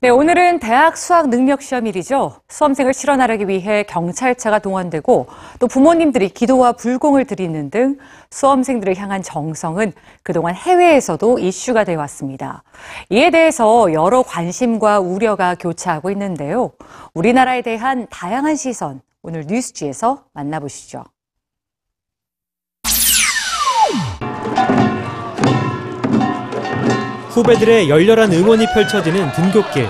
네, 오늘은 대학 수학 능력 시험일이죠. 수험생을 실현하기 위해 경찰차가 동원되고 또 부모님들이 기도와 불공을 드리는 등 수험생들을 향한 정성은 그동안 해외에서도 이슈가 되어 왔습니다. 이에 대해서 여러 관심과 우려가 교차하고 있는데요. 우리나라에 대한 다양한 시선 오늘 뉴스지에서 만나보시죠. 후배들의 열렬한 응원이 펼쳐지는 등굣길.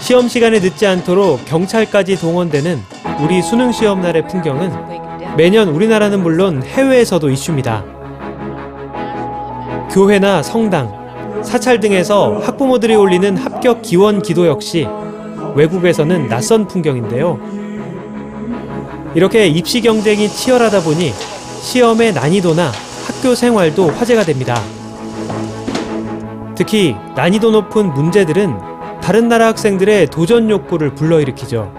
시험 시간에 늦지 않도록 경찰까지 동원되는 우리 수능 시험 날의 풍경은 매년 우리나라는 물론 해외에서도 이슈입니다. 교회나 성당, 사찰 등에서 학부모들이 올리는 합격 기원 기도 역시 외국에서는 낯선 풍경인데요. 이렇게 입시 경쟁이 치열하다 보니 시험의 난이도나 학교 생활도 화제가 됩니다. 특히 난이도 높은 문제들은 다른 나라 학생들의 도전 욕구를 불러일으키죠.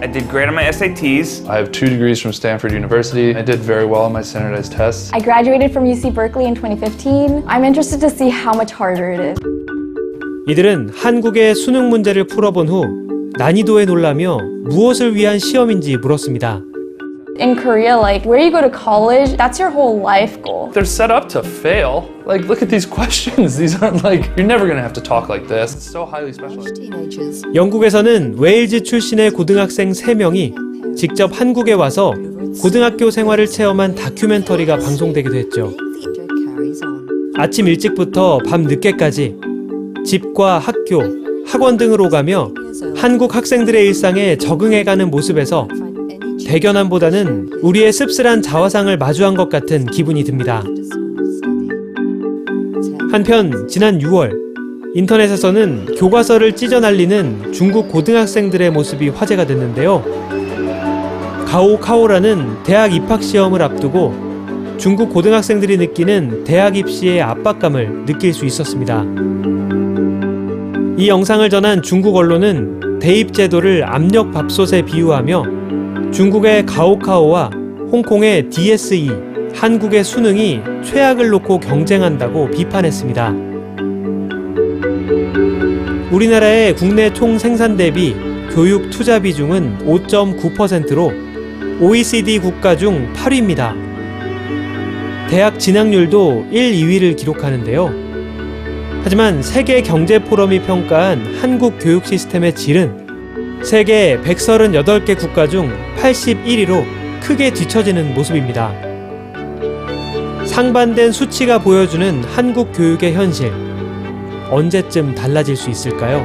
I did great on my SATs. I have two degrees from Stanford University. I did very well on my standardized tests. I graduated from UC Berkeley in 2015. I'm interested to see how much harder it is. 이들은 한국의 수능 문제를 풀어본 후 난이도에 놀라며 무엇을 위한 시험인지 물었습니다. In Korea, like where you go to college, that's your whole life goal. They're set up to fail. Like, look at these questions. These aren't like, you're never gonna have to talk like this. It's so highly specialized. 영국에서는 웨일즈 출신의 고등학생 3명이 직접 한국에 와서 고등학교 생활을 체험한 다큐멘터리가 방송되기도 했죠. 아침 일찍부터 밤 늦게까지 집과 학교, 학원 등을 오가며 한국 학생들의 일상에 적응해가는 모습에서 대견함보다는 우리의 씁쓸한 자화상을 마주한 것 같은 기분이 듭니다. 한편 지난 6월 인터넷에서는 교과서를 찢어 날리는 중국 고등학생들의 모습이 화제가 됐는데요. 가오 카오라는 대학 입학 시험을 앞두고 중국 고등학생들이 느끼는 대학 입시의 압박감을 느낄 수 있었습니다. 이 영상을 전한 중국 언론은 대입 제도를 압력 밥솥에 비유하며 중국의 가오카오와 홍콩의 DSE, 한국의 수능이 최악을 놓고 경쟁한다고 비판했습니다. 우리나라의 국내 총 생산 대비 교육 투자 비중은 5.9%로 OECD 국가 중 8위입니다. 대학 진학률도 1, 2위를 기록하는데요. 하지만 세계 경제 포럼이 평가한 한국 교육 시스템의 질은 세계 138개 국가 중 81위로 크게 뒤처지는 모습입니다. 상반된 수치가 보여주는 한국 교육의 현실. 언제쯤 달라질 수 있을까요?